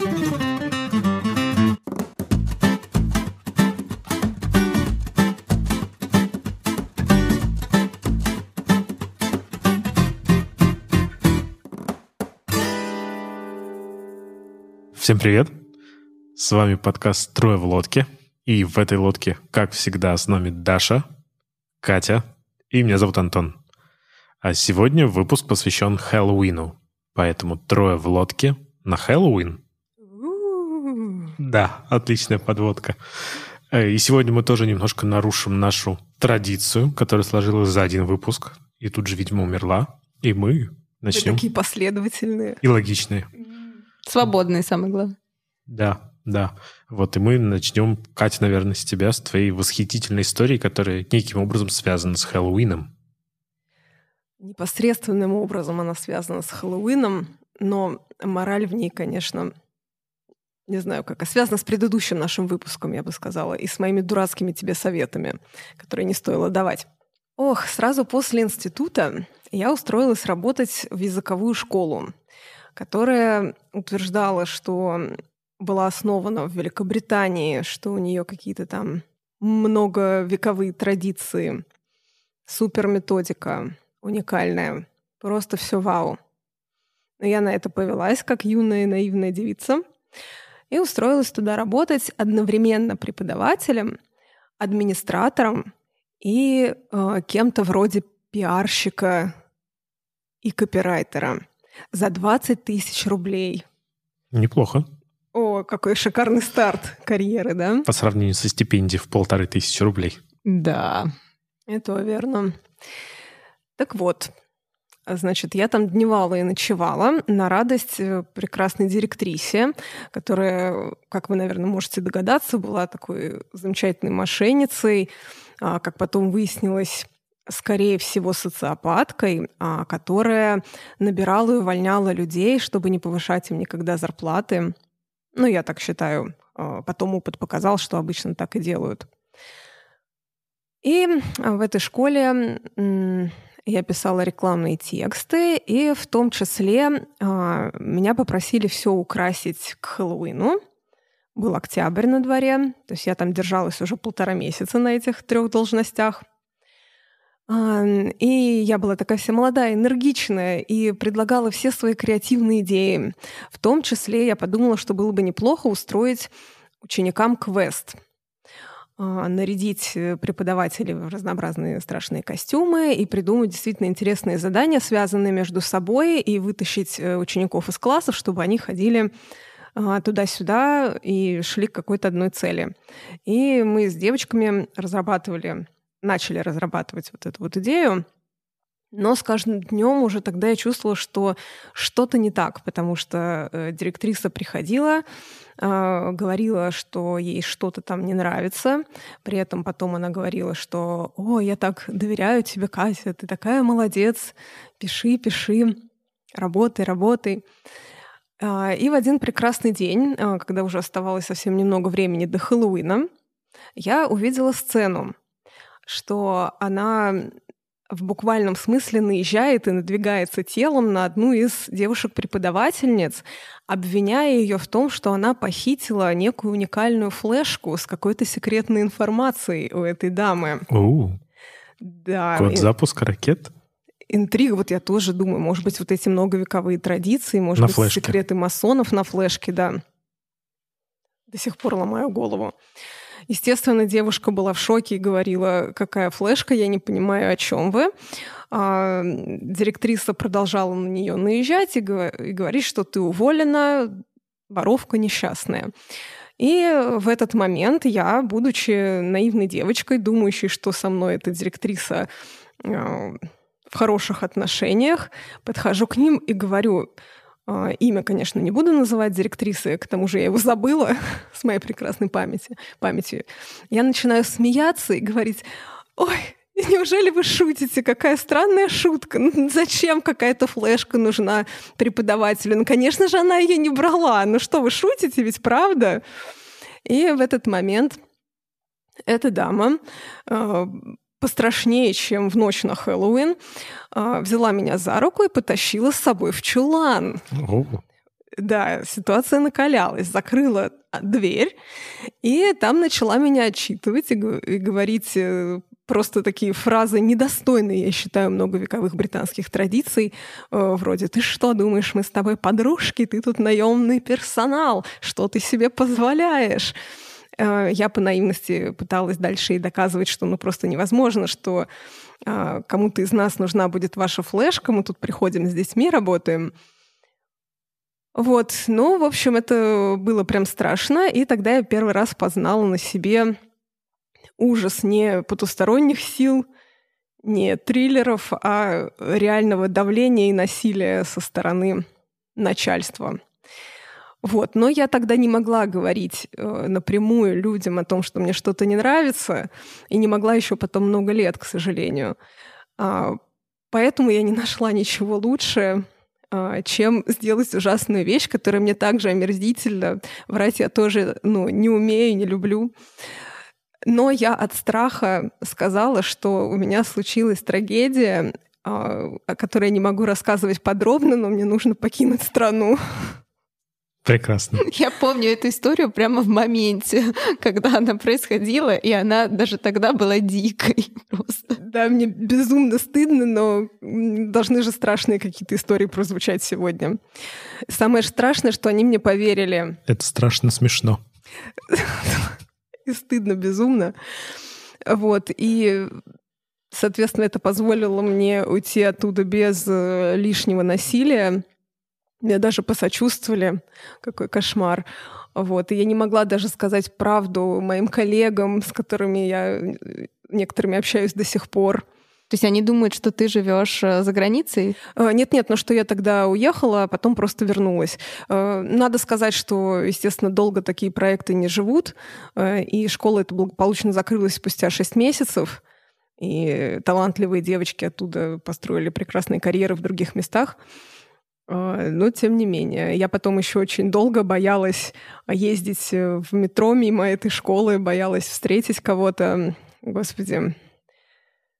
Всем привет! С вами подкаст «Трое в лодке». И в этой лодке, как всегда, с нами Даша, Катя и меня зовут Антон. А сегодня выпуск посвящен Хэллоуину. Поэтому «Трое в лодке» на Хэллоуин. Да, отличная подводка. Э, и сегодня мы тоже немножко нарушим нашу традицию, которая сложилась за один выпуск. И тут же, видимо, умерла. И мы начнем. Вы такие последовательные. И логичные. Свободные, самое главное. Да, да. Вот, и мы начнем, Катя, наверное, с тебя, с твоей восхитительной истории, которая неким образом связана с Хэллоуином. Непосредственным образом она связана с Хэллоуином, но мораль в ней, конечно, не знаю как, а связана с предыдущим нашим выпуском, я бы сказала, и с моими дурацкими тебе советами, которые не стоило давать. Ох, сразу после института я устроилась работать в языковую школу которая утверждала, что была основана в Великобритании, что у нее какие-то там многовековые традиции, супер методика уникальная, просто все вау. Но я на это повелась, как юная наивная девица, и устроилась туда работать одновременно преподавателем, администратором и э, кем-то вроде пиарщика и копирайтера за 20 тысяч рублей. Неплохо. О, какой шикарный старт карьеры, да? По сравнению со стипендией в полторы тысячи рублей. Да, это верно. Так вот, Значит, я там дневала и ночевала на радость э, прекрасной директрисе, которая, как вы, наверное, можете догадаться, была такой замечательной мошенницей, а, как потом выяснилось, скорее всего, социопаткой, а, которая набирала и увольняла людей, чтобы не повышать им никогда зарплаты. Ну, я так считаю. А, потом опыт показал, что обычно так и делают. И в этой школе я писала рекламные тексты, и в том числе а, меня попросили все украсить к Хэллоуину. Был октябрь на дворе, то есть я там держалась уже полтора месяца на этих трех должностях. И я была такая вся молодая, энергичная и предлагала все свои креативные идеи. В том числе я подумала, что было бы неплохо устроить ученикам квест а, нарядить э, преподавателей в разнообразные страшные костюмы и придумать действительно интересные задания, связанные между собой, и вытащить э, учеников из классов, чтобы они ходили а, туда-сюда и шли к какой-то одной цели. И мы с девочками разрабатывали начали разрабатывать вот эту вот идею. Но с каждым днем уже тогда я чувствовала, что что-то не так, потому что э, директриса приходила, говорила, что ей что-то там не нравится. При этом потом она говорила, что «О, я так доверяю тебе, Катя, ты такая молодец, пиши, пиши, работай, работай». Э, и в один прекрасный день, э, когда уже оставалось совсем немного времени до Хэллоуина, я увидела сцену, что она в буквальном смысле наезжает и надвигается телом на одну из девушек-преподавательниц, обвиняя ее в том, что она похитила некую уникальную флешку с какой-то секретной информацией у этой дамы. Оу. Да. Код запуска ракет? Интрига, вот я тоже думаю, может быть, вот эти многовековые традиции, может на быть, флешке. секреты масонов на флешке, да. До сих пор ломаю голову. Естественно, девушка была в шоке и говорила, какая флешка, я не понимаю, о чем вы. А, директриса продолжала на нее наезжать и, говорить, что ты уволена, воровка несчастная. И в этот момент я, будучи наивной девочкой, думающей, что со мной эта директриса а, в хороших отношениях, подхожу к ним и говорю, имя, конечно, не буду называть директрисы, к тому же я его забыла с моей прекрасной памяти, памятью. Я начинаю смеяться и говорить, ой, Неужели вы шутите? Какая странная шутка. Зачем какая-то флешка нужна преподавателю? Ну, конечно же, она ее не брала. Ну что, вы шутите, ведь правда? И в этот момент эта дама а, пострашнее, чем в ночь на Хэллоуин, а, взяла меня за руку и потащила с собой в чулан. О. Да, ситуация накалялась, закрыла дверь, и там начала меня отчитывать и, и говорить э, просто такие фразы недостойные, я считаю, многовековых британских традиций, э, вроде «Ты что, думаешь, мы с тобой подружки? Ты тут наемный персонал, что ты себе позволяешь?» Э, Я по наивности пыталась дальше и доказывать, что ну просто невозможно, что э, кому-то из нас нужна будет ваша флешка, мы тут приходим с детьми, работаем. Вот, ну, в общем, это было прям страшно, и тогда я первый раз познала на себе ужас не потусторонних сил, не триллеров, а реального давления и насилия со стороны начальства. Вот. Но я тогда не могла говорить э, напрямую людям о том, что мне что-то не нравится, и не могла еще потом много лет, к сожалению. А, поэтому я не нашла ничего лучше, а, чем сделать ужасную вещь, которая мне также омерзительна. Врать я тоже ну, не умею, не люблю. Но я от страха сказала, что у меня случилась трагедия, а, о которой я не могу рассказывать подробно, но мне нужно покинуть страну. Прекрасно. Я помню эту историю прямо в моменте, когда она происходила, и она даже тогда была дикой просто. Да, мне безумно стыдно, но должны же страшные какие-то истории прозвучать сегодня. Самое страшное, что они мне поверили. Это страшно смешно. и стыдно безумно. Вот, и Соответственно, это позволило мне уйти оттуда без э, лишнего насилия. Мне даже посочувствовали. Какой кошмар. Вот. И я не могла даже сказать правду моим коллегам, с которыми я э, некоторыми общаюсь до сих пор. То есть они думают, что ты живешь э, за границей? Э, нет-нет, но что я тогда уехала, а потом просто вернулась. Надо сказать, что, естественно, долго такие проекты не живут, и школа это благополучно закрылась спустя 6 месяцев, и талантливые девочки оттуда построили прекрасные карьеры в других местах. Но тем не менее, я потом еще очень долго боялась ездить в метро мимо этой школы, боялась встретить кого-то. Господи,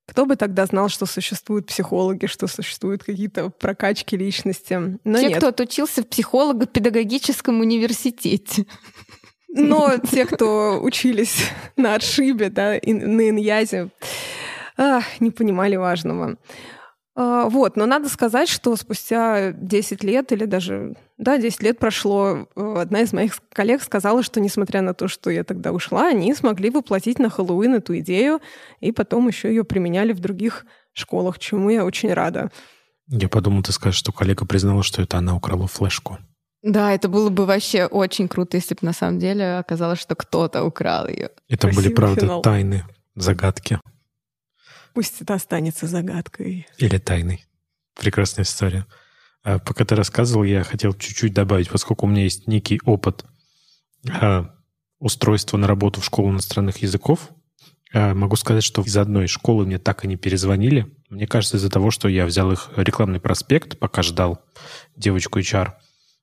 кто бы тогда знал, что существуют психологи, что существуют какие-то прокачки личности? Но те, нет. кто отучился в психолого-педагогическом университете. Но те, кто учились на отшибе, да, на иньязе, не понимали важного. А, вот, но надо сказать, что спустя 10 лет или даже, да, 10 лет прошло, э, одна из моих коллег сказала, что несмотря на то, что я тогда ушла, они смогли воплотить на Хэллоуин эту идею, и потом еще ее применяли в других школах, чему я очень рада. Я подумал, ты скажешь, что коллега признала, что это она украла флешку. Да, это было бы вообще очень круто, если бы на самом деле оказалось, что кто-то украл ее. Это были, правда, финал. тайны, загадки. Пусть это останется загадкой. Или тайной. Прекрасная история. А, пока ты рассказывал, я хотел чуть-чуть добавить, поскольку у меня есть некий опыт а, устройства на работу в школу иностранных языков. А, могу сказать, что из одной школы мне так и не перезвонили. Мне кажется, из-за того, что я взял их рекламный проспект, пока ждал девочку HR.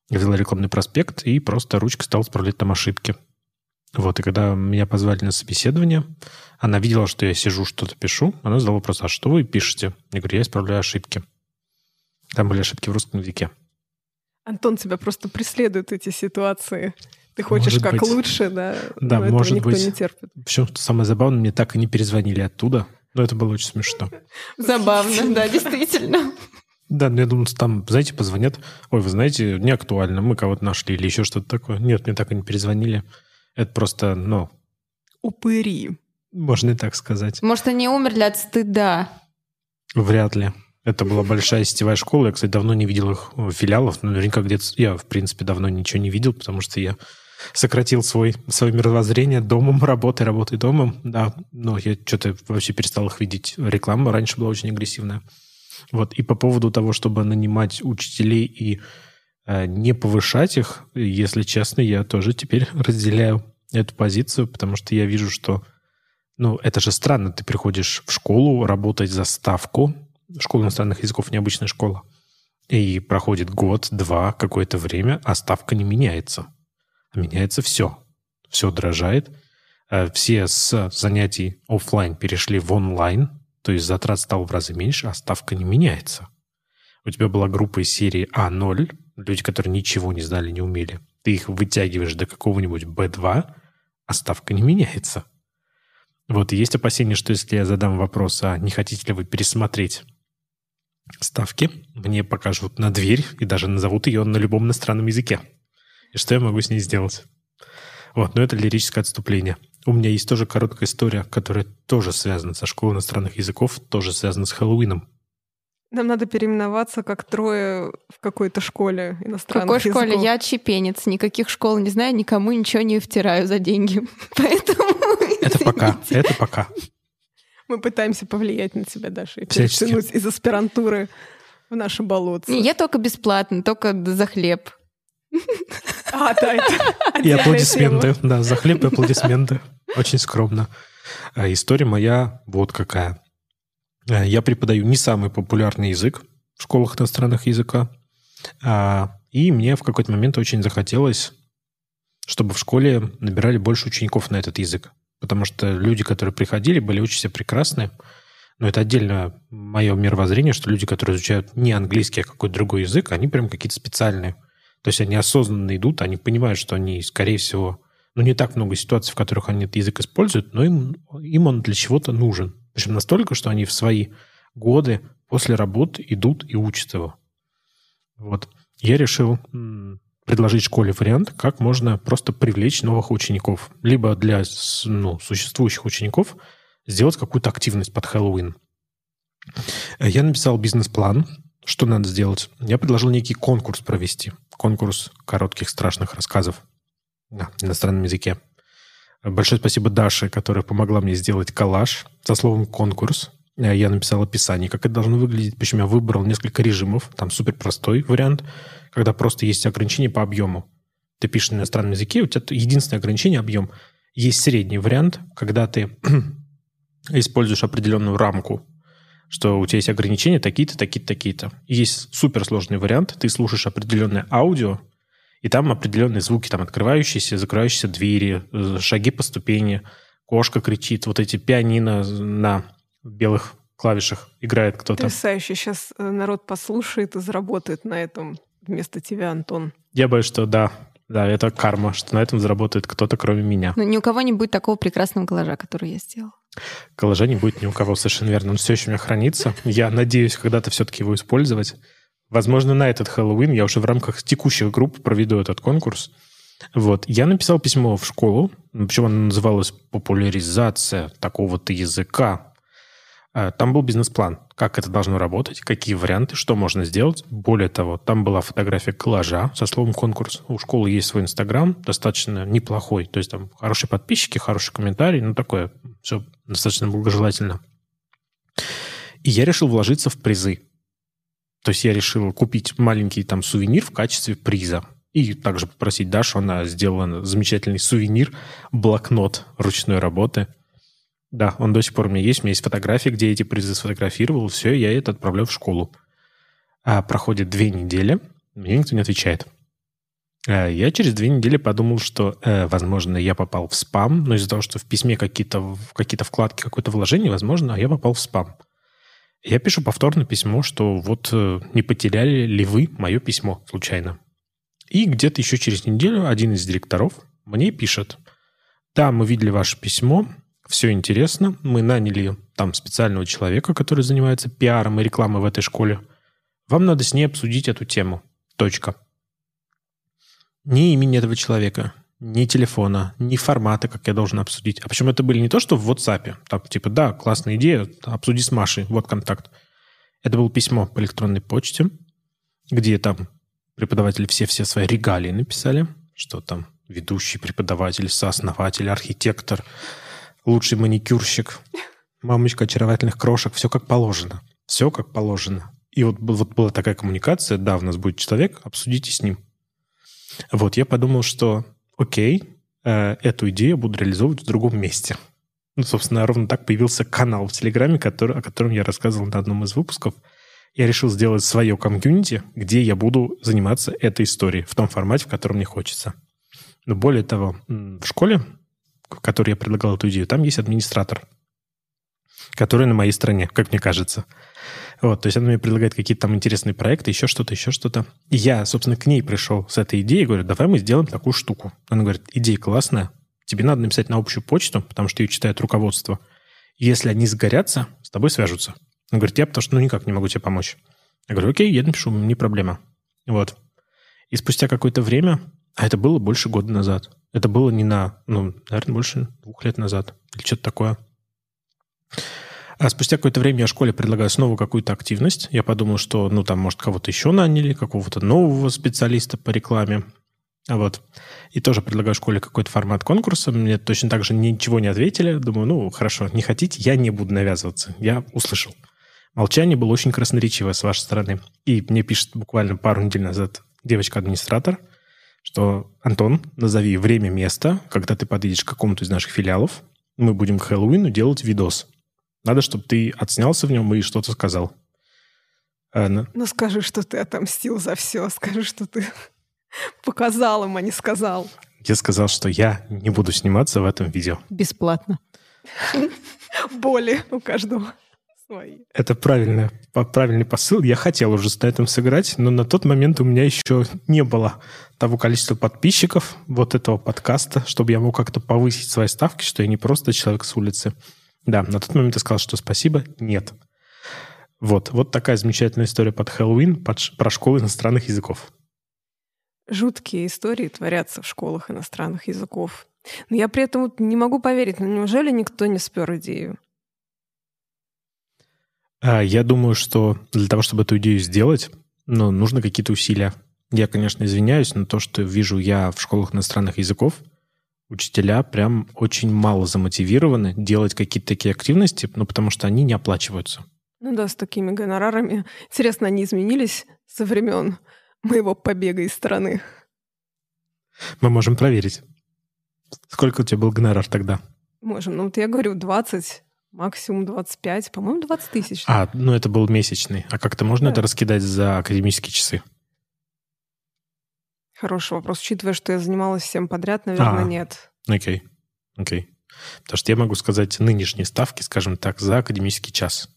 Я взял рекламный проспект и просто ручкой стал исправлять там ошибки. Вот, и когда меня позвали на собеседование, она видела, что я сижу, что-то пишу. Она задала вопрос, а что вы пишете? Я говорю, я исправляю ошибки. Там были ошибки в русском языке. Антон, тебя просто преследуют эти ситуации. Ты хочешь может как быть. лучше, да? Да, Но может никто быть. не терпит. Все, что самое забавное, мне так и не перезвонили оттуда. Но это было очень смешно. Забавно, да, действительно. Да, но я думаю, там, знаете, позвонят. Ой, вы знаете, не актуально, мы кого-то нашли или еще что-то такое. Нет, мне так и не перезвонили. Это просто, ну... Упыри. Можно и так сказать. Может, они умерли от стыда? Вряд ли. Это была большая сетевая школа. Я, кстати, давно не видел их э, филиалов. Но наверняка где-то... Я, в принципе, давно ничего не видел, потому что я сократил свой, свое мировоззрение домом, работой, работой домом. Да, но я что-то вообще перестал их видеть. Реклама раньше была очень агрессивная. Вот. И по поводу того, чтобы нанимать учителей и э, не повышать их, если честно, я тоже теперь разделяю эту позицию, потому что я вижу, что ну, это же странно. Ты приходишь в школу работать за ставку. Школа иностранных языков необычная школа. И проходит год, два, какое-то время, а ставка не меняется. А меняется все. Все дрожает. Э, все с занятий офлайн перешли в онлайн, то есть затрат стало в разы меньше, а ставка не меняется. У тебя была группа из серии А0, люди, которые ничего не знали, не умели, ты их вытягиваешь до какого-нибудь B2, а ставка не меняется. Вот, есть опасение, что если я задам вопрос, а не хотите ли вы пересмотреть ставки, мне покажут на дверь и даже назовут ее на любом иностранном языке. И что я могу с ней сделать? Вот, но это лирическое отступление. У меня есть тоже короткая история, которая тоже связана со школой иностранных языков, тоже связана с Хэллоуином. Нам надо переименоваться как трое в какой-то школе В иностранных какой школе? языков. Я чепенец, никаких школ не знаю, никому ничего не втираю за деньги. Поэтому... Это пока, это пока. Мы пытаемся повлиять на тебя, Даша, и перетянуть из аспирантуры в наше болотце. Не, Я только бесплатно, только за хлеб. А, да, это И аплодисменты. Да, за хлеб и аплодисменты. Очень скромно. А История моя вот какая. А, Я преподаю не самый популярный язык в школах иностранных языка. А, И мне в какой-то момент очень захотелось, чтобы в школе набирали больше учеников на этот язык. Потому что люди, которые приходили, были очень все прекрасные. Но это отдельно мое мировоззрение, что люди, которые изучают не английский, а какой-то другой язык, они прям какие-то специальные. То есть они осознанно идут, они понимают, что они, скорее всего, ну, не так много ситуаций, в которых они этот язык используют, но им, им он для чего-то нужен. Причем настолько, что они в свои годы после работы идут и учат его. Вот. Я решил предложить школе вариант, как можно просто привлечь новых учеников. Либо для ну, существующих учеников сделать какую-то активность под Хэллоуин. Э, Я написал бизнес-план, что надо сделать. Я предложил некий конкурс провести. Конкурс коротких страшных рассказов на иностранном языке. Большое спасибо Даше, которая помогла мне сделать коллаж со словом «конкурс». Э, Я написал описание, как это должно выглядеть. Причем я выбрал несколько режимов. Там супер простой вариант, когда просто есть ограничение по объему. Ты пишешь на иностранном языке, у тебя единственное ограничение – объем. Есть средний вариант, когда ты используешь определенную рамку, что у тебя есть ограничения такие-то, такие-то, такие-то. Есть суперсложный вариант, ты слушаешь определенное аудио, и там определенные звуки, там открывающиеся, закрывающиеся двери, э, шаги по ступени, кошка кричит, вот эти пианино на белых клавишах играет кто-то. Потрясающе. Сейчас народ послушает и заработает на этом вместо тебя, Антон. Я боюсь, что да, да, это карма, что на этом заработает кто-то, кроме меня. Но ни у кого не будет такого прекрасного коллажа, который я сделала. Коллажа не будет ни у кого, совершенно верно. Он все еще у меня хранится. Я надеюсь когда-то все-таки его использовать. Возможно, на этот Хэллоуин я уже в рамках текущих групп проведу этот конкурс. Вот. Я написал письмо в школу, причем оно называлось «Популяризация такого-то языка». А, Там был бизнес-план, как это должно работать, какие варианты, что можно сделать. Более того, там была фотография коллажа со словом «конкурс». У школы есть свой инстаграм, достаточно неплохой. То есть там хорошие подписчики, хорошие комментарии, ну такое, все достаточно благожелательно. И я решил вложиться в призы. То есть я решил купить маленький там сувенир в качестве приза. И также попросить Дашу, она сделала замечательный сувенир, блокнот ручной работы. Да, он до сих пор у меня есть. У меня есть фотографии, где я эти призы сфотографировал. Все, я это отправляю в школу. А проходит две недели, мне никто не отвечает. А Я через две недели подумал, что, э, возможно, я попал в спам, но из-за того, что в письме какие-то в какие-то вкладки, какое-то вложение, возможно, я попал в спам. Я пишу повторно письмо, что вот э, не потеряли ли вы мое письмо случайно. И где-то еще через неделю один из директоров мне пишет, да, мы видели ваше письмо, все интересно, мы наняли там специального человека, который занимается пиаром и рекламой в этой школе. Вам надо с ней обсудить эту тему. Точка. Ни имени этого человека, ни телефона, ни формата, как я должен обсудить. А причем это были не то, что в WhatsApp. Там типа, да, классная идея, обсуди с Машей, вот контакт. Это было письмо по электронной почте, где там преподаватели все-все свои регалии написали, что там ведущий преподаватель, сооснователь, архитектор, лучший маникюрщик, мамочка очаровательных крошек, все как положено. Все как положено. И вот, вот была такая коммуникация, да, у нас будет человек, обсудите с ним. Вот, я подумал, что окей, э, эту идею я буду реализовывать в другом месте. Ну, собственно, ровно так появился канал в Телеграме, который, о котором я рассказывал на одном из выпусков. Я решил сделать свое комьюнити, где я буду заниматься этой историей в том формате, в котором мне хочется. Но более того, в школе, в которой я предлагал эту идею, там есть администратор. которая на моей стороне, как мне кажется. Вот, то есть она мне предлагает какие-то там интересные проекты, еще что-то, еще что-то. И я, собственно, к ней пришел с этой идеей, говорю, давай мы сделаем такую штуку. Она говорит, идея классная, тебе надо написать на общую почту, потому что ее читает руководство. Если они сгорятся, с тобой свяжутся. Он говорит, я потому что ну, никак не могу тебе помочь. Я говорю, окей, я напишу, не проблема. Вот. И спустя какое-то время, а это было больше года назад, это было не на, ну, наверное, больше двух лет назад или что-то такое. А спустя какое-то время я школе предлагаю снова какую-то активность. Я подумал, что, ну, там, может, кого-то еще наняли, какого-то нового специалиста по рекламе. Вот. И тоже предлагаю школе какой-то формат конкурса. Мне точно так же ничего не ответили. Думаю, ну, хорошо, не хотите, я не буду навязываться. Я услышал. Молчание было очень красноречивое с вашей стороны. И мне пишет буквально пару недель назад девочка-администратор, что «Антон, назови время, место, когда ты подъедешь к какому-то из наших филиалов, мы будем к Хэллоуину делать видос. Надо, чтобы ты отснялся в нем и что-то сказал». Анна. Ну, скажи, что ты отомстил за все. Скажи, что ты показал им, а не сказал. Я сказал, что я не буду сниматься в этом видео. Бесплатно. Боли у каждого свои. Это правильный, правильный посыл. Я хотел уже на этом сыграть, но на тот момент у меня еще не было того количества подписчиков вот этого подкаста, чтобы я мог как-то повысить свои ставки, что я не просто человек с улицы. Да, на тот момент я сказал, что спасибо, нет. Вот, вот такая замечательная история под Хэллоуин, под, про школы иностранных языков. Жуткие истории творятся в школах иностранных языков. Но я при этом не могу поверить, ну неужели никто не спер идею? А, я думаю, что для того, чтобы эту идею сделать, ну, нужно какие-то усилия. Я, конечно, извиняюсь, но то, что вижу я в школах иностранных языков, учителя прям очень мало замотивированы делать какие-то такие активности, ну, потому что они не оплачиваются. Ну да, с такими гонорарами. Интересно, они изменились со времен моего побега из страны? Мы можем проверить. Сколько у тебя был гонорар тогда? Можем. Ну вот я говорю, 20 максимум 25, по-моему, 20 тысяч. А, ну это был месячный. А как-то можно да. это раскидать за академические часы? Хороший вопрос. Учитывая, что я занималась всем подряд, наверное, а, нет. Окей, окей. Потому что я могу сказать нынешние ставки, скажем так, за академический час.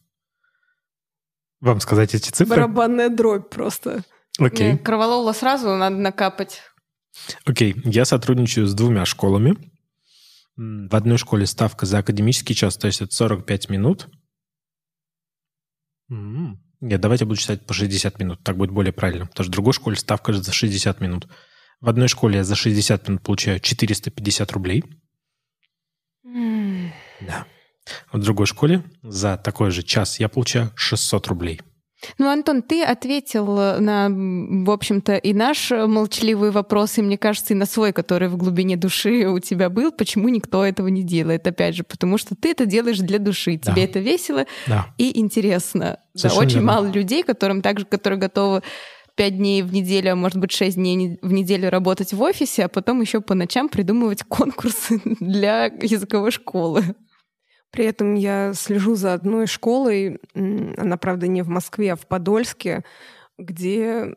Вам сказать эти цифры? Барабанная дробь просто. Окей. Кроволола сразу надо накапать. Окей, я сотрудничаю с двумя школами. В одной школе ставка за академический час, то есть это 45 минут. Нет, давайте буду читать по 60 минут, так будет более правильно. Потому что в другой школе ставка за 60 минут. В одной школе я за 60 минут получаю 450 рублей. Mm. Да. В другой школе за такой же час я получаю 600 рублей. Ну, Антон, ты ответил на, в общем-то, и наш молчаливый вопрос, и, мне кажется, и на свой, который в глубине души у тебя был, почему никто этого не делает. Опять же, потому что ты это делаешь для души, тебе да. это весело да. и интересно. Да, очень верно. мало людей, которым также, которые готовы пять дней в неделю, а может быть шесть дней в неделю работать в офисе, а потом еще по ночам придумывать конкурсы для языковой школы. При этом я слежу за одной школой, она, правда, не в Москве, а в Подольске, где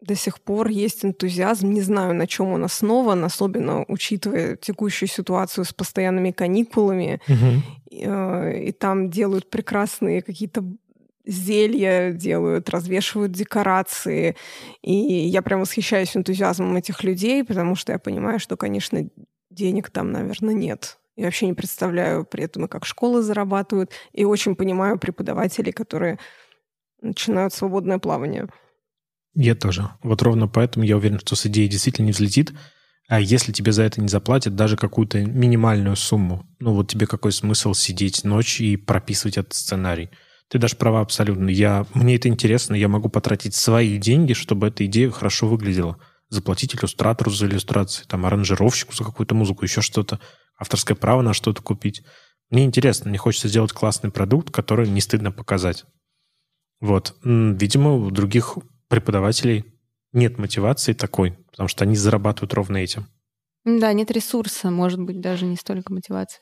до сих пор есть энтузиазм. Не знаю, на чем он основан, особенно учитывая текущую ситуацию с постоянными каникулами. Угу. И, и там делают прекрасные какие-то зелья делают, развешивают декорации. И я прям восхищаюсь энтузиазмом этих людей, потому что я понимаю, что, конечно, денег там, наверное, нет. Я вообще не представляю при этом, и как школы зарабатывают, и очень понимаю преподавателей, которые начинают свободное плавание. Я тоже. Вот ровно поэтому я уверен, что с идеей действительно не взлетит. А если тебе за это не заплатят даже какую-то минимальную сумму, ну вот тебе какой смысл сидеть ночь и прописывать этот сценарий? Ты дашь права абсолютно. Я, мне это интересно, я могу потратить свои деньги, чтобы эта идея хорошо выглядела. Заплатить иллюстратору за иллюстрацию, там, аранжировщику за какую-то музыку, еще что-то авторское право на что-то купить. Мне интересно, мне хочется сделать классный продукт, который не стыдно показать. Вот. Видимо, у других преподавателей нет мотивации такой, потому что они зарабатывают ровно этим. Да, нет ресурса, может быть, даже не столько мотивации.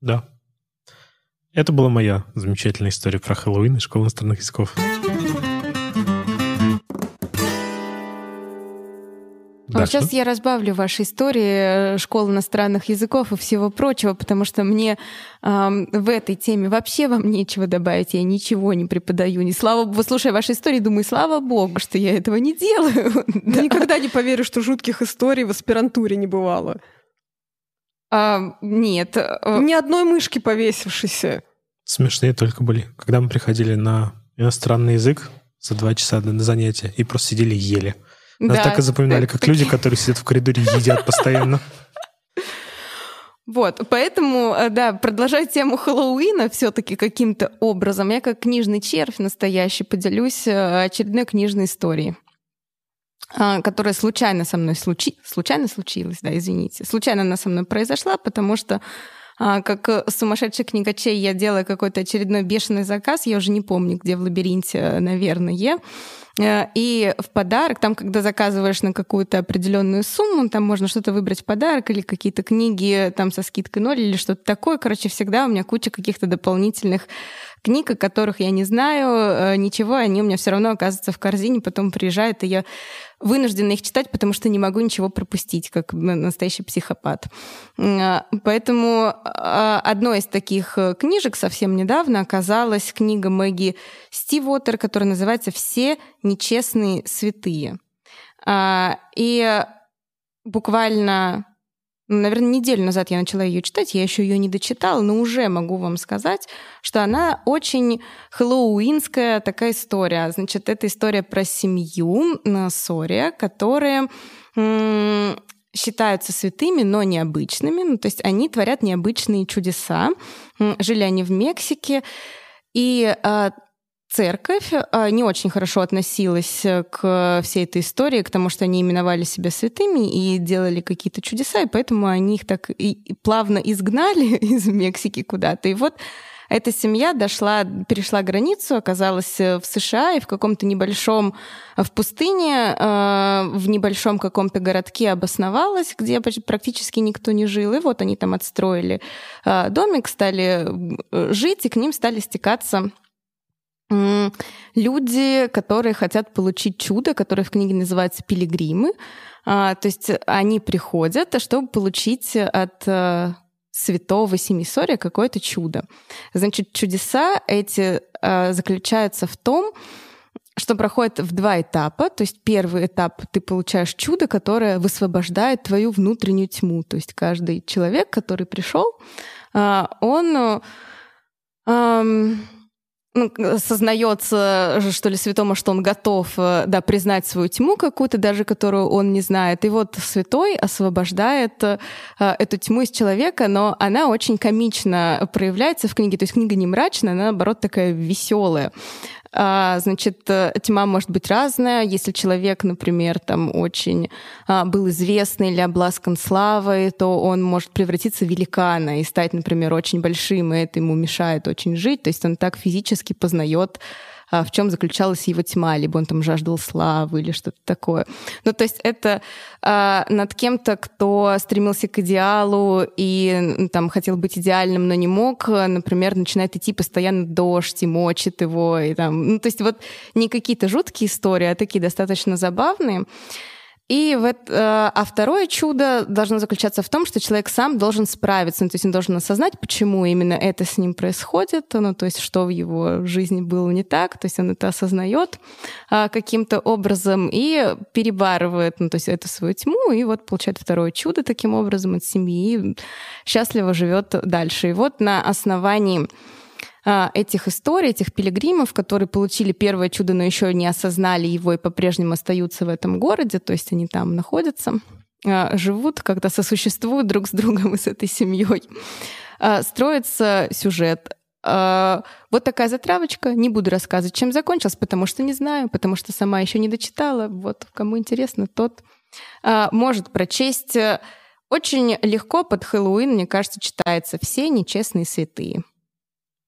Да. Это была моя замечательная история про Хэллоуин и школу иностранных языков. А сейчас я разбавлю ваши истории э, школы иностранных языков и всего прочего, потому что мне э, в этой теме вообще вам нечего добавить. Я ничего не преподаю. Не слава Богу, слушая ваши истории, думаю, слава Богу, что я этого не делаю. да. Никогда не поверю, что жутких историй в аспирантуре не бывало. А, нет. Э, Ни одной мышки повесившейся. Смешные только были. Когда мы приходили на иностранный язык за два часа до занятия и просто сидели и ели. Нас да. так и запоминали, как люди, которые сидят в коридоре и едят постоянно. Вот, поэтому, э, да, продолжать тему Хэллоуина все-таки каким-то образом. Я как книжный червь настоящий поделюсь э, очередной книжной историей а, которая случайно со мной случи... случайно случилась, да, извините, случайно она со мной произошла, потому что как сумасшедший книгачей я делаю какой-то очередной бешеный заказ, я уже не помню, где в лабиринте, наверное, Э, и в подарок, там, когда заказываешь на какую-то определенную сумму, там можно что-то выбрать в подарок или какие-то книги там со скидкой ноль или что-то такое. Короче, всегда у меня куча каких-то дополнительных книг, о которых я не знаю э, ничего, они у меня все равно оказываются в корзине, потом приезжают, и я вынуждена их читать, потому что не могу ничего пропустить, как настоящий психопат. А, поэтому а, одной из таких э, книжек совсем недавно оказалась книга Мэгги Стивотер, которая называется «Все нечестные святые». А, и буквально наверное, неделю назад я начала ее читать, я еще ее не дочитала, но уже могу вам сказать, что она очень хэллоуинская такая история. Значит, это история про семью Сория, которые считаются святыми, но необычными. Ну, то есть они творят необычные чудеса. Жили они в Мексике. И а, церковь а, не очень хорошо относилась э, к всей этой истории, к тому, что они именовали себя святыми и делали какие-то чудеса, и поэтому они их так и плавно изгнали из Мексики куда-то. И вот эта семья дошла, перешла границу, оказалась э, в США и в каком-то небольшом, э, в пустыне, в небольшом каком-то городке обосновалась, где практически никто не жил. И вот они там отстроили домик, стали жить, и к ним стали стекаться люди, которые хотят получить чудо, которое в книге называется «Пилигримы». А, то есть они приходят, чтобы получить от э, святого Семисория какое-то чудо. Значит, чудеса эти э, заключаются в том, что проходит в два этапа. То есть первый этап ты получаешь чудо, которое высвобождает твою внутреннюю тьму. То есть каждый человек, который пришел, э, он ну, сознается, что ли, святому, что он готов, э, да, признать свою тьму какую-то, даже которую он не знает. И вот святой освобождает э, эту тьму из человека, но она очень комично проявляется в книге. То есть книга не мрачная, она, наоборот, такая веселая. А, значит, э, тьма может быть разная. Если человек, например, там очень а, был известный или обласкан славой, то он может превратиться в великана и стать, например, очень большим, и это ему мешает очень жить. То есть он так физически познает в чем заключалась его тьма, либо он там жаждал славы или что-то такое. Ну, то есть это а, над кем-то, кто стремился к идеалу и там хотел быть идеальным, но не мог, например, начинает идти постоянно дождь и мочит его, и там, ну, то есть вот не какие-то жуткие истории, а такие достаточно забавные. И в это, а второе чудо должно заключаться в том, что человек сам должен справиться, ну, то есть он должен осознать, почему именно это с ним происходит, ну, то есть что в его жизни было не так, то есть он это осознает а, каким-то образом и перебарывает, ну, то есть эту свою тьму, и вот получает второе чудо таким образом от семьи, счастливо живет дальше. И вот на основании этих историй, этих пилигримов, которые получили первое чудо, но еще не осознали его и по-прежнему остаются в этом городе, то есть они там находятся, а, живут, как-то сосуществуют друг с другом и с этой семьей. А, строится сюжет. Вот такая затравочка. Не буду рассказывать, чем закончилась, потому что не знаю, потому что сама еще не дочитала. Вот кому интересно, тот может прочесть. Очень легко под Хэллоуин, мне кажется, читается «Все нечестные святые».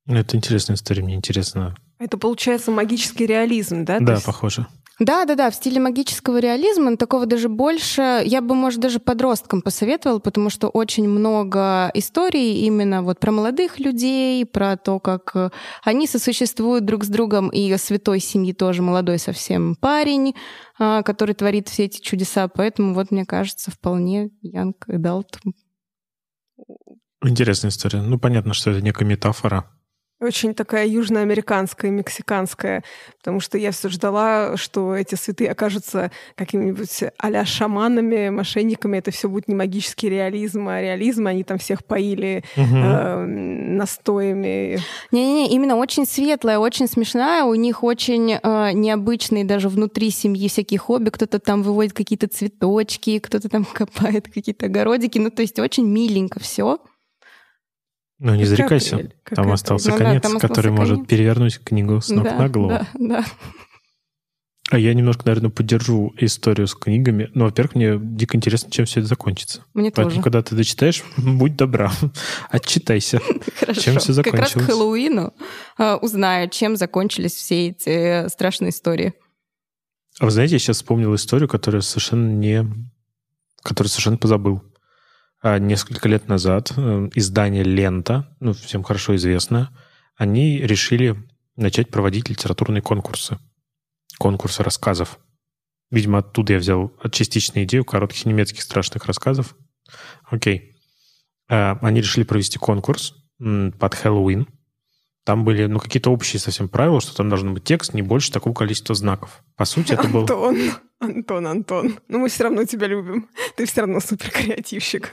Это интересная история, мне интересно. Это получается магический реализм, да? Да, есть... похоже. Да, да, да, в стиле магического реализма, но такого даже больше. Я бы, может, даже подросткам посоветовала, потому что очень много историй именно вот про молодых людей, про то, как э, они сосуществуют друг с другом, и святой семьи тоже молодой совсем парень, а, который творит все эти чудеса. Поэтому вот, мне кажется, вполне Young Adult. Интересная история. Ну, понятно, что это некая метафора очень такая южноамериканская, мексиканская, потому что я все ждала, что эти святые окажутся какими-нибудь а шаманами, мошенниками. Это все будет не магический реализм, а реализм. Они там всех поили угу. э, настоями. Не-не-не, именно очень светлая, очень смешная. У них очень э, необычные даже внутри семьи всякие хобби. Кто-то там выводит какие-то цветочки, кто-то там копает какие-то огородики. Ну, то есть очень миленько все. Ну, не зарекайся. Как там остался ну, конец, да, который конец. может перевернуть книгу с ног да, на голову. Да, да. А я немножко, наверное, поддержу историю с книгами. Ну, во-первых, мне дико интересно, чем все это закончится. Мне Поэтому, тоже. когда ты дочитаешь, будь добра, отчитайся, чем все закончилось. Как раз к Хэллоуину а, узнаю, чем закончились все эти э, страшные истории. А вы знаете, я сейчас вспомнил историю, которую совершенно не... которую совершенно позабыл. А, несколько лет назад э, издание «Лента», ну, всем хорошо известно, они решили начать проводить литературные конкурсы. Конкурсы рассказов. Видимо, оттуда я взял частичную идею коротких немецких страшных рассказов. Окей. А, они решили провести конкурс под Хэллоуин. Там были, ну, какие-то общие совсем правила, что там должен быть текст не больше такого количества знаков. По сути, это был... Антон, Антон, Антон. Ну, мы все равно тебя любим. Ты все равно супер креативщик.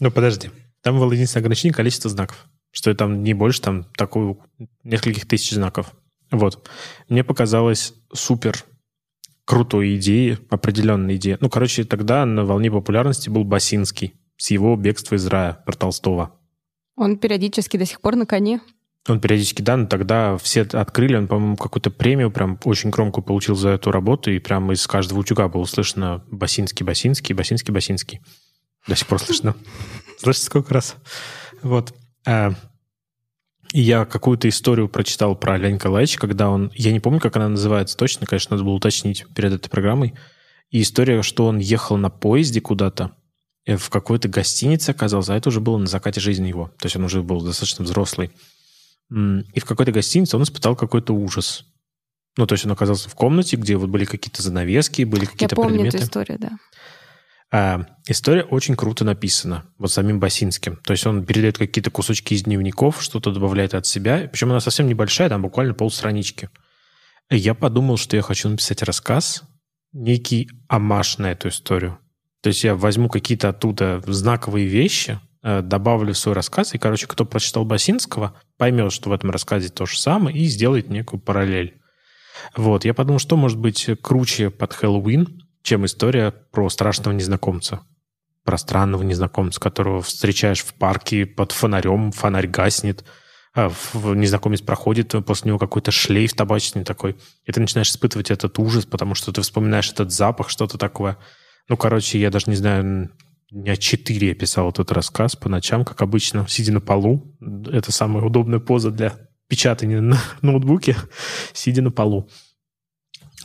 Ну, подожди. Там было единственное ограничение количество знаков. Что там не больше там такого нескольких тысяч знаков. Вот. Мне показалось супер крутой идеей, определенной идеей. Ну, короче, тогда на волне популярности был Басинский с его «Бегство из рая» про Толстого. Он периодически до сих пор на коне. Он периодически, да, но тогда все открыли, он, по-моему, какую-то премию прям очень громкую получил за эту работу, и прям из каждого утюга было слышно «Басинский, Басинский, Басинский, Басинский». До сих пор слышно. Слышите, сколько раз? Вот. А, и я какую-то историю прочитал про Леонида Николаевича, когда он... Я не помню, как она называется точно, конечно, надо было уточнить перед этой программой. И история, что он ехал на поезде куда-то, э, в какой-то гостинице оказался, а это уже было на закате жизни его. То есть он уже был достаточно взрослый. И в какой-то гостинице он испытал какой-то ужас. Ну, то есть он оказался в комнате, где вот были какие-то занавески, были какие-то предметы. Я помню предметы. эту историю, да. А, история очень круто написана, вот самим Басинским. То есть он передает какие-то кусочки из дневников, что-то добавляет от себя. Причем она совсем небольшая, там буквально полстранички. Я подумал, что я хочу написать рассказ, некий амаш на эту историю. То есть я возьму какие-то оттуда знаковые вещи, э, добавлю в свой рассказ, и, короче, кто прочитал Басинского, поймет, что в этом рассказе то же самое, и сделает некую параллель. Вот, я подумал, что может быть круче под Хэллоуин, чем история про страшного незнакомца. Про странного незнакомца, которого встречаешь в парке под фонарем, фонарь гаснет, а незнакомец проходит, после него какой-то шлейф табачный такой, и ты начинаешь испытывать этот ужас, потому что ты вспоминаешь этот запах, что-то такое. Ну, короче, я даже не знаю, дня четыре я писал этот рассказ по ночам, как обычно, сидя на полу. Это самая удобная поза для печатания на ноутбуке, сидя на полу.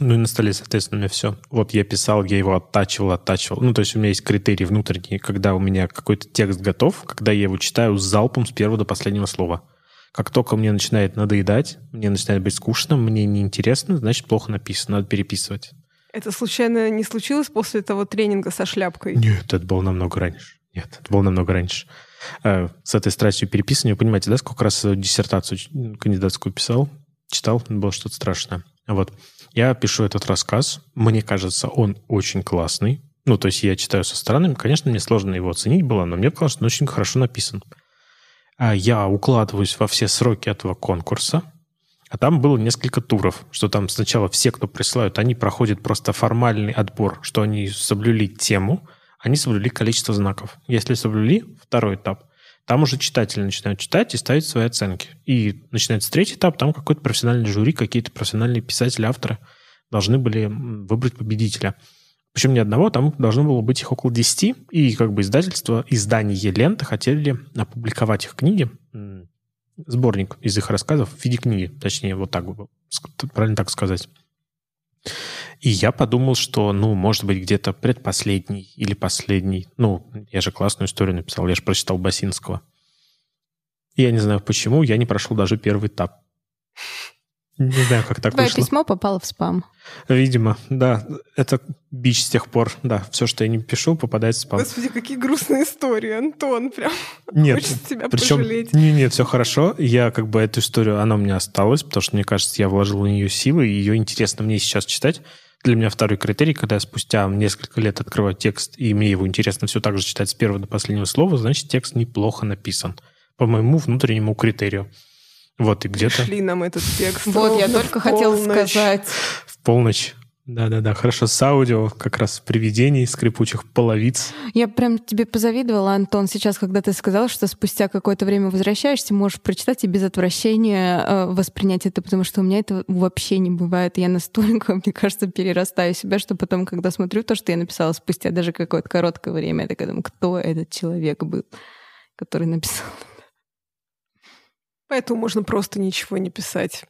Ну и на столе, соответственно, у меня все. Вот я писал, я его оттачивал, оттачивал. Ну, то есть у меня есть критерии внутренние, когда у меня какой-то текст готов, когда я его читаю с залпом с первого до последнего слова. Как только мне начинает надоедать, мне начинает быть скучно, мне неинтересно, значит, плохо написано, надо переписывать. Это случайно не случилось после того тренинга со шляпкой? Нет, это было намного раньше. Нет, это было намного раньше. Э, с этой страстью переписывания, вы понимаете, да, сколько раз диссертацию кандидатскую писал, читал, было что-то страшное. Вот. Я пишу этот рассказ. Мне кажется, он очень классный. Ну, то есть я читаю со стороны. Конечно, мне сложно его оценить было, но мне кажется, он очень хорошо написан. А я укладываюсь во все сроки этого конкурса. А там было несколько туров, что там сначала все, кто присылают, они проходят просто формальный отбор, что они соблюли тему, они соблюли количество знаков. Если соблюли, второй этап. Там уже читатели начинают читать и ставить свои оценки. И начинается третий этап, там какой-то профессиональный жюри, какие-то профессиональные писатели, авторы должны были выбрать победителя. Причем не одного, там должно было быть их около 10, и как бы издательство, издание «Лента» хотели опубликовать их книги, сборник из их рассказов в виде книги, точнее, вот так бы, правильно так сказать. И я подумал, что, ну, может быть, где-то предпоследний или последний. Ну, я же классную историю написал, я же прочитал Басинского. И я не знаю почему, я не прошел даже первый этап. Не знаю, как так Твое вышло. письмо попало в спам. Видимо, да. Это бич с тех пор. Да, все, что я не пишу, попадает в спам. Господи, какие грустные истории, Антон. Прям Нет, хочется тебя причем, пожалеть. не, нет, все хорошо. Я как бы эту историю, она у меня осталась, потому что, мне кажется, я вложил в нее силы, и ее интересно мне сейчас читать. Для меня второй критерий, когда я спустя несколько лет открываю текст, и мне его интересно все так же читать с первого до последнего слова, значит, текст неплохо написан. По моему внутреннему критерию. Вот, и где-то Пришли нам этот текст. Вот, я только хотела сказать. в полночь. Да-да-да, хорошо, с аудио, как раз привидений, скрипучих половиц. Я прям тебе позавидовала, Антон, сейчас, когда ты сказал, что спустя какое-то время возвращаешься, можешь прочитать и без отвращения э, воспринять это, потому что у меня это вообще не бывает. Я настолько, мне кажется, перерастаю себя, что потом, когда смотрю то, что я написала спустя даже какое-то короткое время, я такая думаю, кто этот человек был, который написал. Поэтому можно просто ничего не писать.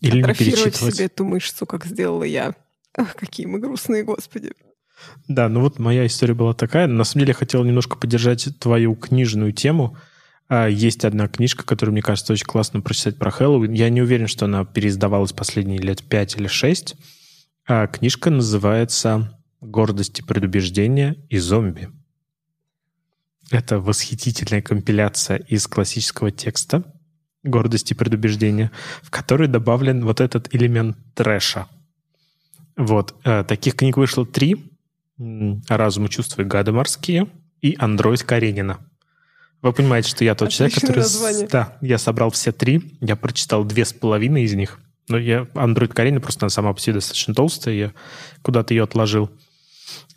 Или не Атрофировать перечитывать. себе эту мышцу, как сделала я. Ах, какие мы грустные, господи. Да, ну вот моя история была такая. На самом деле я хотел немножко поддержать твою книжную тему. А, Есть одна книжка, которую, мне кажется, очень классно прочитать про Хэллоуин. Я не уверен, что она переиздавалась последние лет пять или шесть. А книжка называется «Гордость и предубеждение и зомби». Это восхитительная компиляция из классического текста «Гордость и предубеждение», в который добавлен вот этот элемент трэша. Вот. э, Таких книг вышло три. «Разум и чувства и гады морские» и «Андроид Каренина». Вы понимаете, что я тот человек, Отличное который... с- название. Да, я собрал все три. Я прочитал две с половиной из них. Но я... «Андроид Каренина» просто она сама по себе достаточно толстая. Я куда-то ее отложил.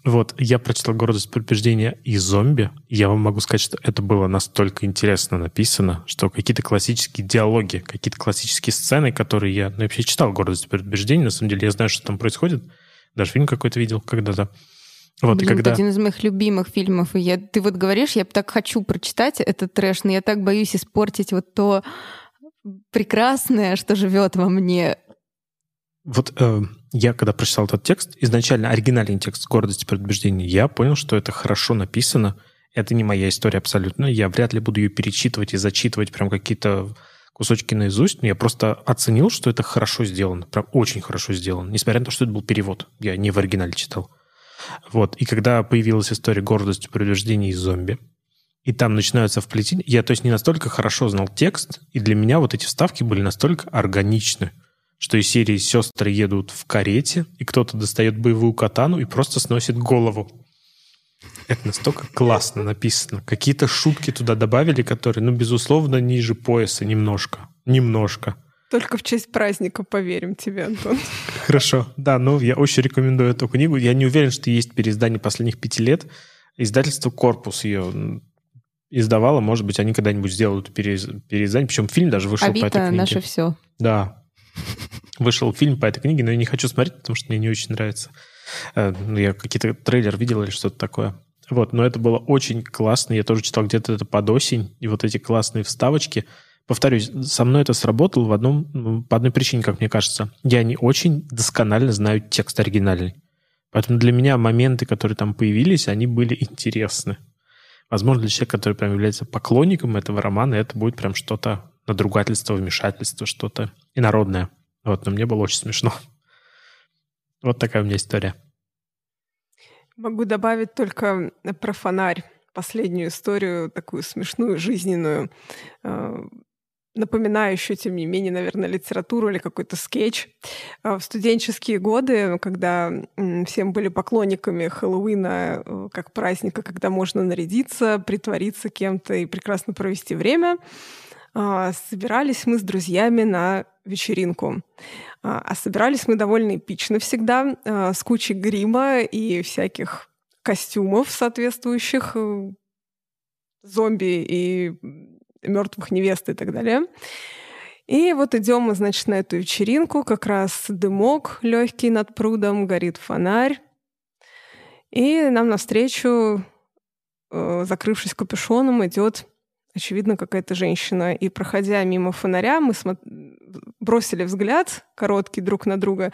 Вот, я прочитал «Гордость предупреждения» и «Зомби». Я вам могу сказать, что это было настолько интересно написано, что какие-то классические диалоги, какие-то классические сцены, которые я ну, я вообще читал «Гордость предупреждения», на самом деле я знаю, что там происходит. Даже фильм какой-то видел когда-то. Вот, Блин, и когда... это один из моих любимых фильмов. И я, ты вот говоришь, я так хочу прочитать этот трэш, но я так боюсь испортить вот то прекрасное, что живет во мне. Вот э, я, когда прочитал этот текст, изначально оригинальный текст «Гордость и предубеждение», я понял, что это хорошо написано. Это не моя история абсолютно. Я вряд ли буду ее перечитывать и зачитывать прям какие-то кусочки наизусть, но я просто оценил, что это хорошо сделано. Прям очень хорошо сделано. Несмотря на то, что это был перевод. Я не в оригинале читал. Вот. И когда появилась история «Гордость, предубеждение и зомби», и там начинаются вплетения, я, то есть, не настолько хорошо знал текст, и для меня вот эти вставки были настолько органичны, что из серии сестры едут в карете, и кто-то достает боевую катану и просто сносит голову. Это настолько классно написано. Какие-то шутки туда добавили, которые, ну, безусловно, ниже пояса немножко. Немножко. Только в честь праздника поверим тебе, Антон. Хорошо. Да, ну, я очень рекомендую эту книгу. Я не уверен, что есть переиздание последних пяти лет. Издательство «Корпус» ее издавало. Может быть, они когда-нибудь сделают переиз- переиздание. Причем фильм даже вышел по этой Авито книге. наше все. Да. Вышел фильм по этой книге, но я не хочу смотреть, потому что мне не очень нравится. Э, ну, Я какие-то трейлер видел или что-то такое. Вот, но это было очень классно. Я тоже читал где-то это под осень. И вот эти классные вставочки. Повторюсь, со мной это сработало в одном, ну, по одной причине, как мне кажется. Я не очень досконально знаю текст оригинальный. Поэтому для меня моменты, которые там появились, они были интересны. Возможно, для человека, который прям является поклонником этого романа, это будет прям что-то надругательство, вмешательство, что-то инородное. Вот, но мне было очень смешно. Вот такая у меня история. Могу добавить только про фонарь. Последнюю историю, такую смешную, жизненную, э, напоминающую, тем не менее, наверное, литературу или какой-то скетч. Э, В студенческие годы, когда всем были поклонниками Хэллоуина э, как праздника, когда можно нарядиться, притвориться кем-то и прекрасно провести время, собирались мы с друзьями на вечеринку. А а собирались мы довольно эпично всегда, а, с кучей грима и всяких костюмов соответствующих, э, зомби и мертвых невест и так далее. И вот идем мы, значит, на эту вечеринку, как раз дымок легкий над прудом, горит фонарь. И нам навстречу, э, закрывшись капюшоном, идет очевидно, какая-то женщина. И проходя мимо фонаря, мы смо... бросили взгляд короткий друг на друга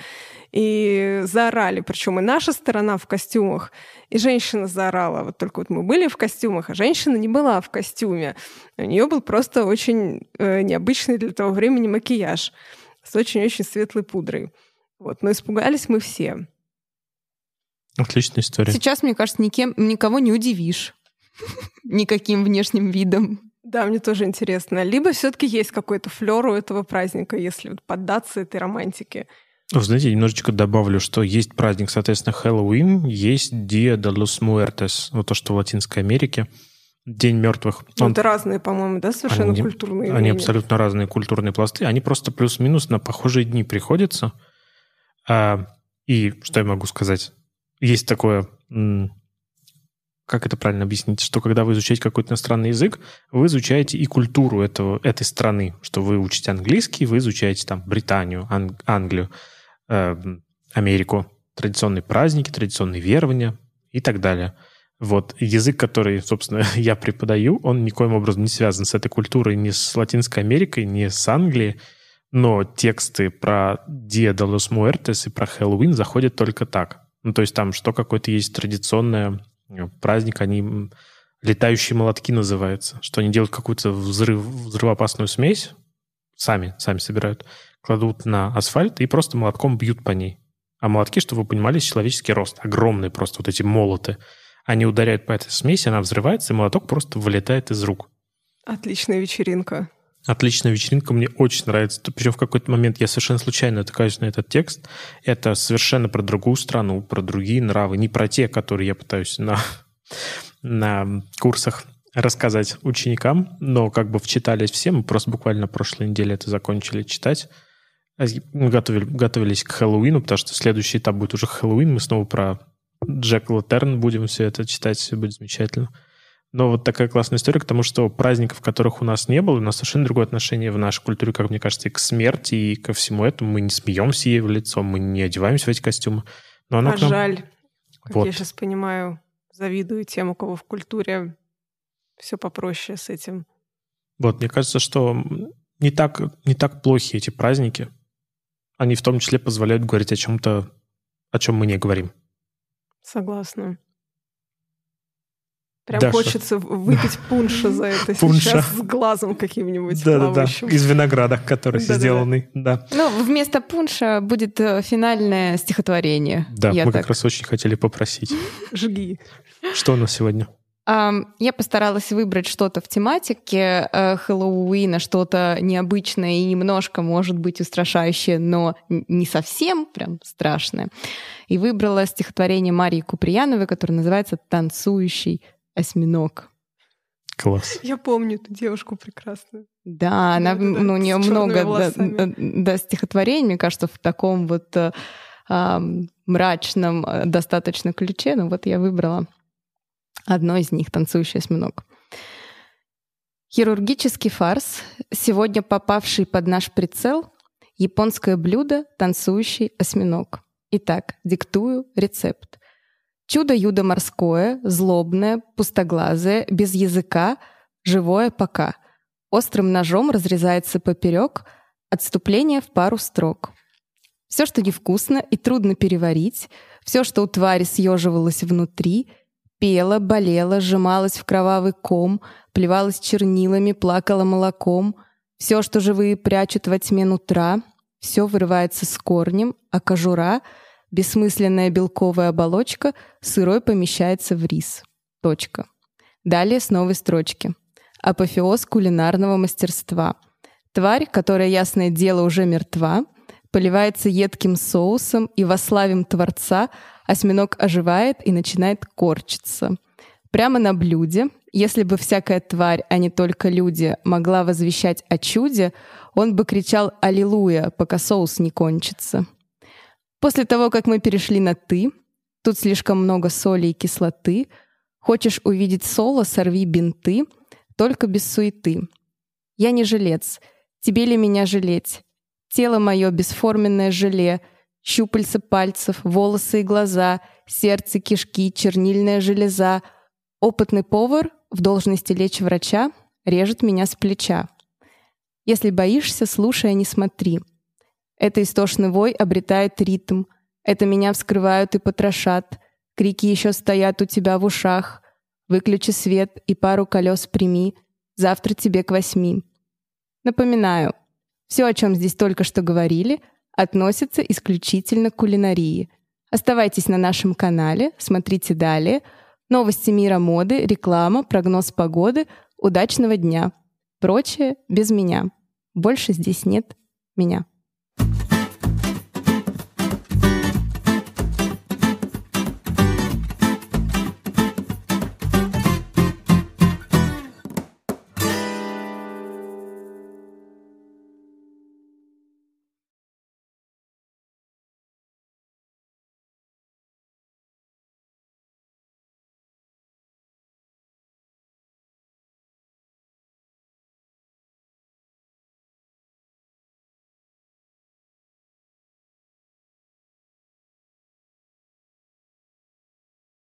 и заорали. Причем и наша сторона в костюмах, и женщина заорала. Вот только вот мы были в костюмах, а женщина не была в костюме. У нее был просто очень э, необычный для того времени макияж с очень-очень светлой пудрой. Вот. Но испугались мы все. Отличная история. Сейчас, мне кажется, никем, никого не удивишь никаким внешним видом. Да, мне тоже интересно. Либо все-таки есть какой-то флер у этого праздника, если поддаться этой романтике. Вы знаете, немножечко добавлю, что есть праздник, соответственно, Хэллоуин, есть Dia de los Muertos, вот то, что в Латинской Америке, День мертвых. Ну, Он... Это разные, по-моему, да, совершенно они, культурные. Они абсолютно разные культурные пласты. Они просто плюс-минус на похожие дни приходятся. А, и что я могу сказать? Есть такое как это правильно объяснить, что когда вы изучаете какой-то иностранный язык, вы изучаете и культуру этого, этой страны, что вы учите английский, вы изучаете там Британию, Ан- Англию, э, Америку, традиционные праздники, традиционные верования и так далее. Вот язык, который, собственно, я преподаю, он никоим образом не связан с этой культурой, ни с Латинской Америкой, ни с Англией, но тексты про Dia de los Muertos и про Хэллоуин заходят только так. Ну, то есть там что какое-то есть традиционное праздник, они летающие молотки называются, что они делают какую-то взрыв, взрывоопасную смесь, сами, сами собирают, кладут на асфальт и просто молотком бьют по ней. А молотки, чтобы вы понимали, человеческий рост, огромные просто вот эти молоты. Они ударяют по этой смеси, она взрывается, и молоток просто вылетает из рук. Отличная вечеринка. Отличная вечеринка, мне очень нравится. Причем в какой-то момент я совершенно случайно натыкаюсь на этот текст. Это совершенно про другую страну, про другие нравы, не про те, которые я пытаюсь на, на курсах рассказать ученикам, но как бы вчитались все. Мы просто буквально прошлой неделе это закончили читать. Мы готовили, готовились к Хэллоуину, потому что следующий этап будет уже Хэллоуин. Мы снова про Джек Латерн будем все это читать, все будет замечательно. Но вот такая классная история к тому, что праздников, которых у нас не было, у нас совершенно другое отношение в нашей культуре, как мне кажется, и к смерти, и ко всему этому. Мы не смеемся ей в лицо, мы не одеваемся в эти костюмы. Но она а нам... жаль, как вот. я сейчас понимаю, завидую тем, у кого в культуре все попроще с этим. Вот, мне кажется, что не так, не так плохи эти праздники. Они в том числе позволяют говорить о чем-то, о чем мы не говорим. Согласна. Прям Даша. хочется выпить пунша за это пунша. сейчас с глазом каким-нибудь Да-да-да, из винограда, который да, сделанный. Да. Ну, вместо пунша будет э, финальное стихотворение. Да, мы так. как раз очень хотели попросить. Жги. Что у нас сегодня? Я постаралась выбрать что-то в тематике э, Хэллоуина, что-то необычное и немножко, может быть, устрашающее, но не совсем прям страшное. И выбрала стихотворение Марии Куприяновой, которое называется «Танцующий осьминог. Класс. Я помню эту девушку прекрасную. Да, она, да, ну, у нее много да, да, стихотворений, мне кажется, в таком вот э, э, мрачном достаточно ключе. Ну вот я выбрала одно из них «Танцующий осьминог». Хирургический фарс, сегодня попавший под наш прицел, японское блюдо «Танцующий осьминог». Итак, диктую рецепт. Чудо-юдо морское, злобное, пустоглазое, без языка, живое пока. Острым ножом разрезается поперек, отступление в пару строк. Все, что невкусно и трудно переварить, все, что у твари съеживалось внутри, пело, болело, сжималось в кровавый ком, плевалось чернилами, плакало молоком, все, что живые прячут во тьме нутра, все вырывается с корнем, а кожура — Бессмысленная белковая оболочка сырой помещается в рис. Точка. Далее с новой строчки. Апофеоз кулинарного мастерства. Тварь, которая, ясное дело, уже мертва, поливается едким соусом, и во славим Творца осьминог оживает и начинает корчиться. Прямо на блюде, если бы всякая тварь, а не только люди, могла возвещать о чуде, он бы кричал «Аллилуйя», пока соус не кончится. После того, как мы перешли на «ты», тут слишком много соли и кислоты, хочешь увидеть соло, сорви бинты, только без суеты. Я не жилец, тебе ли меня жалеть? Тело мое бесформенное желе, щупальца пальцев, волосы и глаза, сердце, кишки, чернильная железа. Опытный повар в должности лечь врача режет меня с плеча. Если боишься, слушай, а не смотри. Это истошный вой обретает ритм. Это меня вскрывают и потрошат. Крики еще стоят у тебя в ушах. Выключи свет и пару колес прими. Завтра тебе к восьми. Напоминаю, все, о чем здесь только что говорили, относится исключительно к кулинарии. Оставайтесь на нашем канале, смотрите далее. Новости мира моды, реклама, прогноз погоды. Удачного дня. Прочее без меня. Больше здесь нет меня.